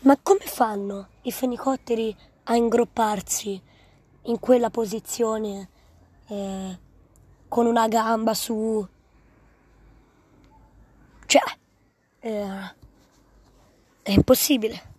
Ma come fanno i fenicotteri a ingropparsi in quella posizione eh, con una gamba su... Cioè, eh, è impossibile.